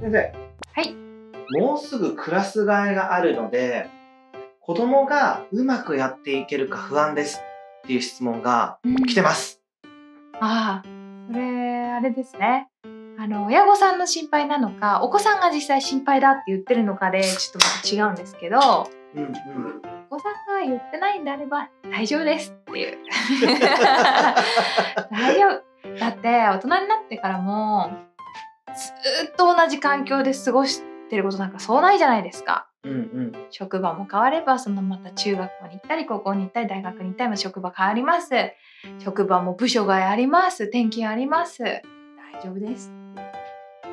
先生。はい。もうすぐクラス替えがあるので、子供がうまくやっていけるか不安ですっていう質問が来てます。ああ、それ、あれですね。あの、親御さんの心配なのか、お子さんが実際心配だって言ってるのかで、ちょっとまた違うんですけど、うんうん。お子さんが言ってないんであれば大丈夫ですっていう。大丈夫。だって、大人になってからも、ずーっと同じ環境で過ごしてることなんかそうないじゃないですか。うんうん。職場も変わればそのまた中学校に行ったり高校に行ったり大学に行ったりも職場変わります。職場も部署があります。転勤あります。大丈夫です。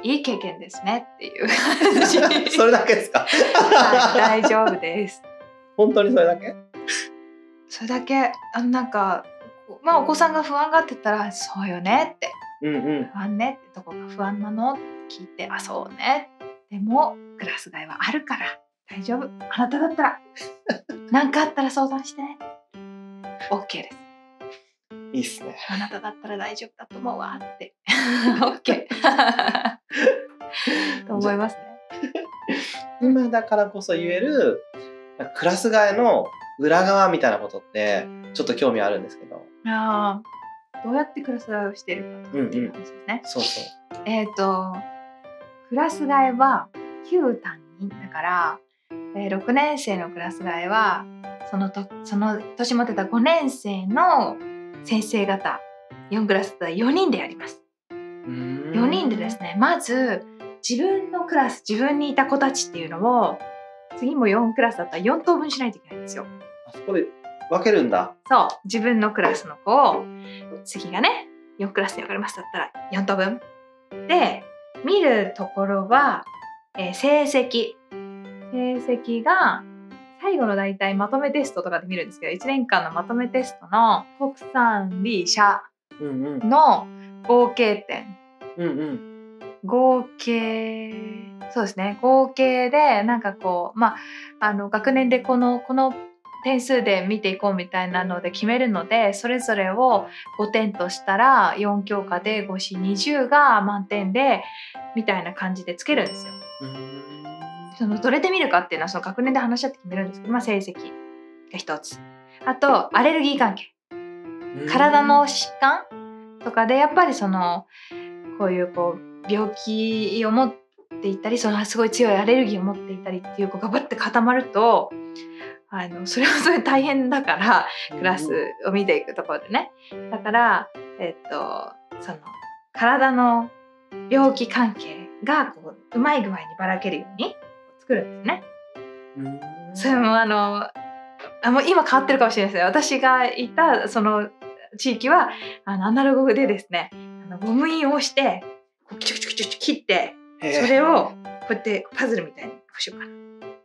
いい経験ですねっていう。感 じそれだけですか？はい大丈夫です。本当にそれだけ？それだけ。あのなんかまあお子さんが不安がってたらそうよねってうんうん。不安ねってどこが不安なの？って聞いてあそうね。でもクラス替えはあるから。大丈夫。あなただったら。何かあったら相談してね。OK です。いいっすね。あなただったら大丈夫だと思うわって。OK と思いますね。今だからこそ言える、クラス替えの裏側みたいなことって、ちょっと興味あるんですけど。あーどうやってクラス替えをしているかっていう話ですね、そうそう。えっ、とクラス替えは9単位だから、えー6年生のクラス替えはそのとその年持ってた5年生の先生方4クラスだったら4人でやります。4 4人でですねまず自分のクラス自分にいた子たちっていうのを次も4クラスだったら4等分しないといけないんですよ。あそこで分けるんだ。そう自分のクラスの子を次がね4クラスに分かれますだったら4等分で見るところは、えー成績成績が最後の大体まとめテストとかで見るんですけど1年間のまとめテストの国産理社。の合計点うんうん。合計そうですね合計でなんかこうまああの学年でこのこの点数で見ていこうみたいなので決めるのでそれぞれを5点としたら4教科で5子20が満点でみたいな感じでつけるんですよ。そのどれで見るかっていうのはその学年で話し合って決めるんですけど、まあ、成績が一つ。あとアレルギー関係。体の疾患とかでやっぱりそのこういうこう病気を持っていたりそのすごい強いアレルギーを持っていたりっていう子がバッて固まるとあのそれはそれで大変だからクラスを見ていくところでね。だからえっとその体の病気関係がこううまい具合にばらけるように作るんですね。うん。それもあのあもう今変わってるかもしれないですね。私がいたその地域はあのアナログでですねあのゴム印を押してこうキチュキチュキチュキチュ切ってそれをこうやってパズルみたいにこうしようかな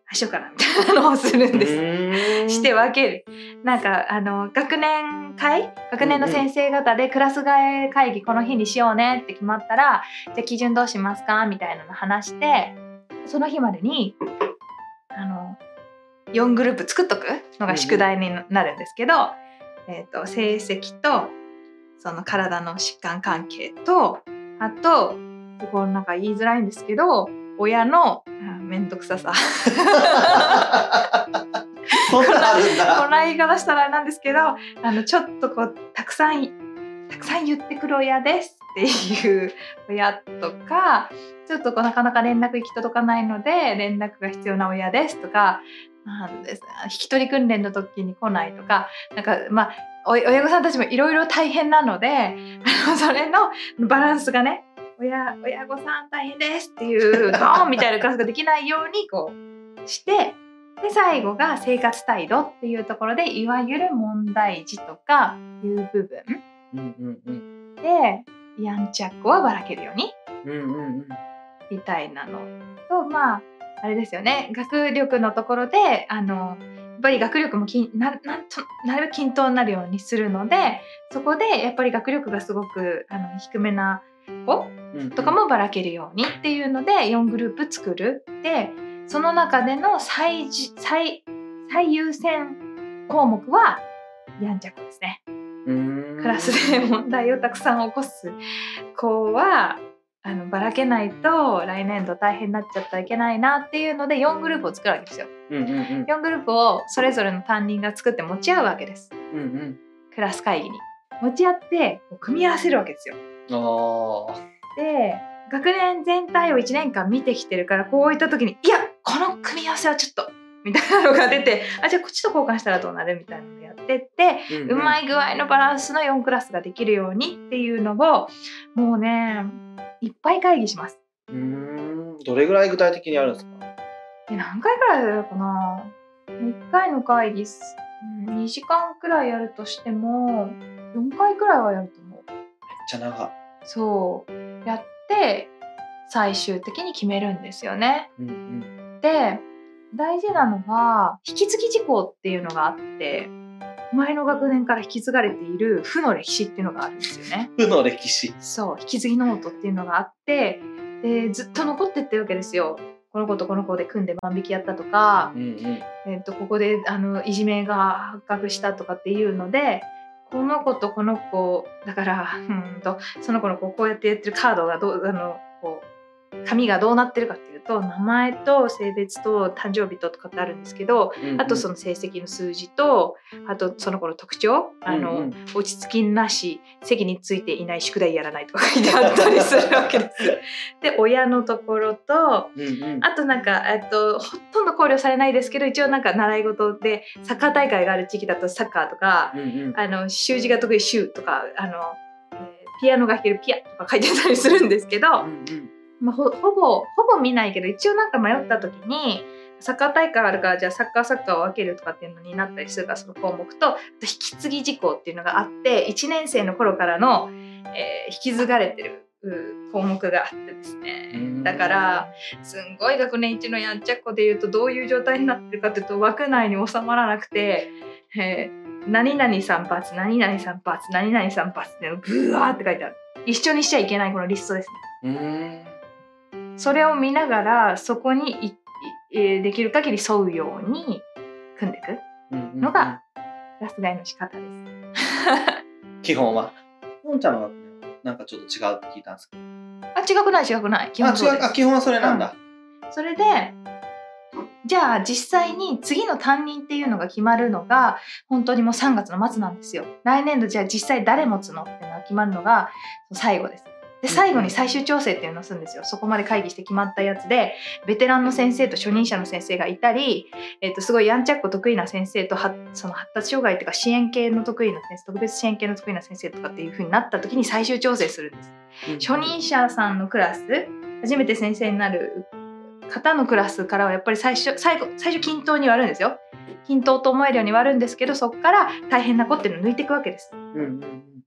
ああしようかなみたいなのをするんです。して分ける。なんかあの学年会？学年の先生方でクラス替え会議この日にしようねって決まったらじゃあ基準どうしますか？みたいなの話してその日までにあの4グループ作っとくのが宿題になるんですけど、えー、と成績とその体の疾患関係とあとこうなんか言いづらいんですけど親のあめんどくささ こんだ。な言い方したらなんですけどあのちょっとこうたくさんたくさん言ってくる親ですっていう親とかちょっとこうなかなか連絡行き届かないので連絡が必要な親ですとかなんです引き取り訓練の時に来ないとかなんかまあお親御さんたちもいろいろ大変なのであのそれのバランスがね親親御さん大変ですっていうドーンみたいなクラスができないようにこうしてで最後が生活態度っていうところでいわゆる問題児とかいう部分。うんうんうん。でやんちゃっ子はばらけるように。うんうんうん。みたいなのとまああれですよね。学力のところであのやっぱり学力もきななんとなるべく均等になるようにするのでそこでやっぱり学力がすごくあの低めな子うんとかもばらけるようにっていうので4グループ作るでその中での最じ最最優先項目はやんちゃ子ですね。クラスで問題をたくさん起こす子はあのばらけないと来年度大変になっちゃったらいけないなっていうので4グループを作るわけですよ。うんうんうん4グループをそれぞれの担任が作って持ち合うわけです。うんうんクラス会議に。持ち合って組み合わせるわけですよ。ああで学年全体を1年間見てきてるからこういった時にいやこの組み合わせはちょっとみたいなのが出てあじゃあこっちと交換したらどうなるみたいなのをやってってうまいい具合のバランスの4クラスができるようにっていうのをもうねいっぱい会議します。うーん。どれぐらい具体的にあるんですか？で何回くらいやるかな。1回の会議すうん2時間くらいやるとしても4回くらいはやるちゃ長そうやって最終的に決めるんですよね。うんうんで大事なのは引き継ぎ事項っていうのがあって前の学年から引き継がれている負の歴史っていうのがあるんですよね。負の歴史そう引き継ぎノートっていうのがあってでずっと残ってってるわけですよ。この子とこの子で組んで万引きやったとか、うんうんえっとここであのいじめが発覚したとかっていうのでこの子とこの子だからうん。とその子のこうこうやってやってるカードがどうあのこう紙がどうなってるかっていうと名前と性別と誕生日ととかってあるんですけどあとそのの成績の数字とあとその子の特徴あの、うんうん。落ち着きなし席についていない宿題やらないとか書いてあったりするわけです。で親のところとうんうん。あとなんか、えっと、ほとんど考慮されないですけど一応なんか習い事でサッカー大会がある地域だとサッカーとか、うんうん。あの習字が得意習とかあの、えーピアノが弾けるピアとか書いてたりするんですけど、うんうんまあ、ほほぼほぼ見ないけど一応なんか迷った時にサッカー大会あるからじゃあサッカーサッカーを分けるとかっていうのになったりするからその項目と引き継ぎ事項っていうのがあって1年生の頃からの、えー引き継がれてるう項目があってですね。うん。だからすんごい学年一のやんちゃっ子でいうとどういう状態になってるかというと枠内に収まらなくて、えー何々3発何々3発何々3発ってブワーって書いてある。一緒にしちゃいけないこのリストですね。それを見ながらそこにいいえーできる限り沿うように組んでいく。うんうんうん。のがクラス替えの仕方です。基本は。のんちゃんはなんかちょっと違うって聞いたんですけど。あ違くない違くない。基本あそうあ基本はそれなんだ。それでじゃあ実際に次の担任っていうのが決まるのが本当にもう3月の末なんですよ。来年度じゃあ実際誰持つのっていうのが決まるのが最後です。で最後に最終調整っていうのをするんですよ。そこまで会議して決まったやつでベテランの先生と初任者の先生がいたり、えっとすごいやんちゃっこ得意な先生とはその発達障害っていうか支援系の得意な先生特別支援系の得意な先生とかっていう風になった時に最終調整するんです。初任者さんのクラス初めて先生になる方のクラスからはやっぱり最初最後最初均等に割るんですよ。均等と思えるように割るんですけどそこから大変な子っていうのを抜いていくわけです。うんうん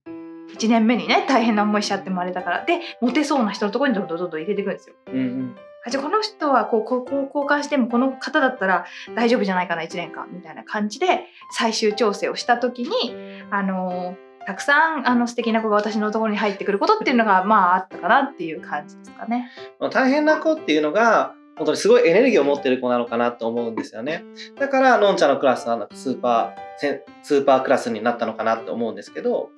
1年目にね大変な思いしちゃってもあれだから。でモテそうな人のところにどんどんどんどん入れていくんですよ。うんうん。あじゃあこの人はこうこうこう交換してもこの方だったら大丈夫じゃないかな1年間。みたいな感じで最終調整をした時にあのーたくさんあの素敵な子が私のところに入ってくることっていうのがまああったかなっていう感じですかね。まあ大変な子っていうのが本当にすごいエネルギーを持ってる子なのかなと思うんですよね。だからのんちゃんのクラスはなんかスーパーせスーパークラスになったのかなって思うんですけど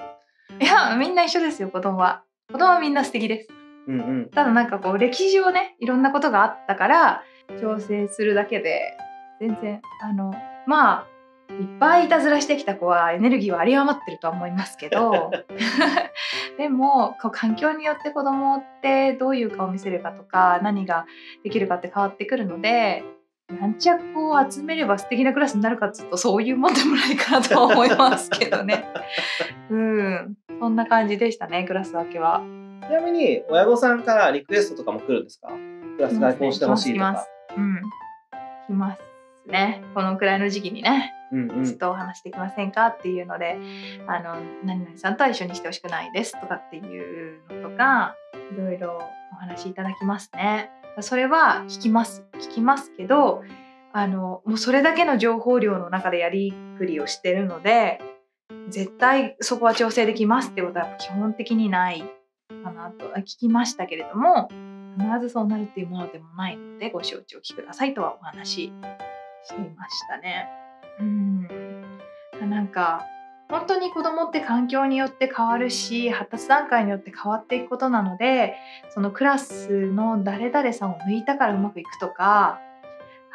いやみんな一緒ですよ子供は。子供はみんな素敵です。うんうんただなんかこう歴史上ねいろんなことがあったから調整するだけで全然あのまあいっぱいいたずらしてきた子はエネルギーは有り余ってるとは思いますけど でもこう環境によって子供ってどういう顔を見せるかとか何ができるかって変わってくるのでやんちゃっ子を集めれば素敵なクラスになるかっていうとそういうもんでもないかなとは思いますけどね。うんそんな感じでしたねクラス分けは。ちなみに親御さんからリクエストとかも来るんですか？クラス外交してほしいとか来ます。うん。来ますね。このくらいの時期にね、うんうんちょっとお話してきませんかっていうので、あの、何々さんとは一緒にしてほしくないですとかっていうのとか、いろいろお話いただきますね。それは聞きます。聞きますけど、あの、もうそれだけの情報量の中でやりくりをしてるので、絶対そこは調整できますってことは基本的にないかなと聞きましたけれども必ずそうなるっていうものでもないのでご承知おきくださいとはお話ししていましたね。うんなんか本当に子供って環境によって変わるし発達段階によって変わっていくことなのでそのクラスの誰々さんを抜いたからうまくいくとか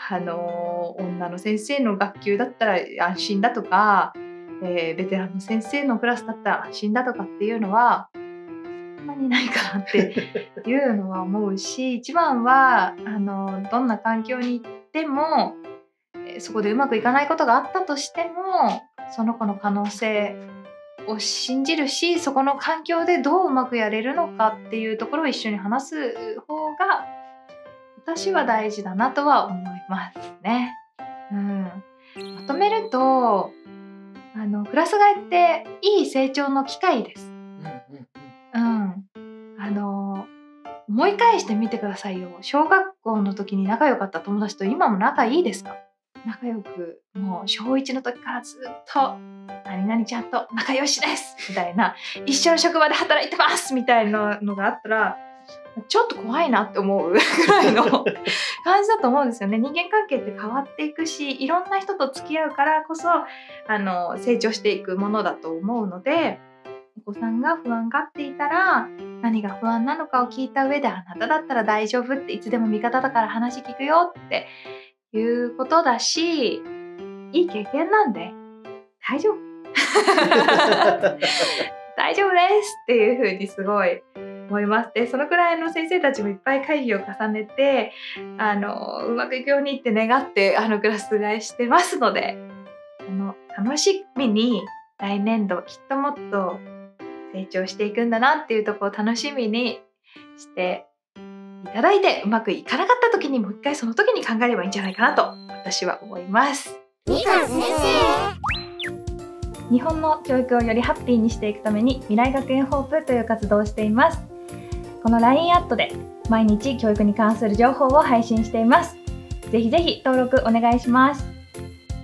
あの女の先生の学級だったら安心だとか、えー、ベテランの先生のクラスだったら安心だとかっていうのはそんなにないかなって いうのは思うし一番はあのどんな環境に行ってもそこでうまくいかないことがあったとしてもその子の可能性を信じるしそこの環境でどううまくやれるのかっていうところを一緒に話す方が私は大事だなとは思いますね。うん、まとめるとあのクラス替えっていい成長の機会です。うん、あの思い返してみてくださいよ。小学校の時に仲良かった友達と今も仲いいですか？仲良くもう小1の時からずっと「何々ちゃんと仲良しです」みたいな「一緒の職場で働いてます」みたいなのがあったらちょっと怖いなって思うぐらいの 感じだと思うんですよね。人間関係って変わっていくしいろんな人と付き合うからこそあの成長していくものだと思うのでお子さんが不安がっていたら何が不安なのかを聞いた上であなただったら大丈夫っていつでも味方だから話聞くよっていうことだしいい経験なんで大丈夫 大丈夫ですっていうふうにすごい思います。でそのくらいの先生たちもいっぱい会議を重ねてあのうまくいくようにって願ってあのクラス替えしてますのであの楽しみに来年度きっともっと成長していくんだなっていうところを楽しみにしていただいてうまくいかなかった時にもう一回その時に考えればいいんじゃないかなと私は思います。みか先生。日本の教育をよりハッピーにしていくために未来学園ホープという活動をしています。この LINE アットで毎日教育に関する情報を配信しています。ぜひぜひ登録お願いします。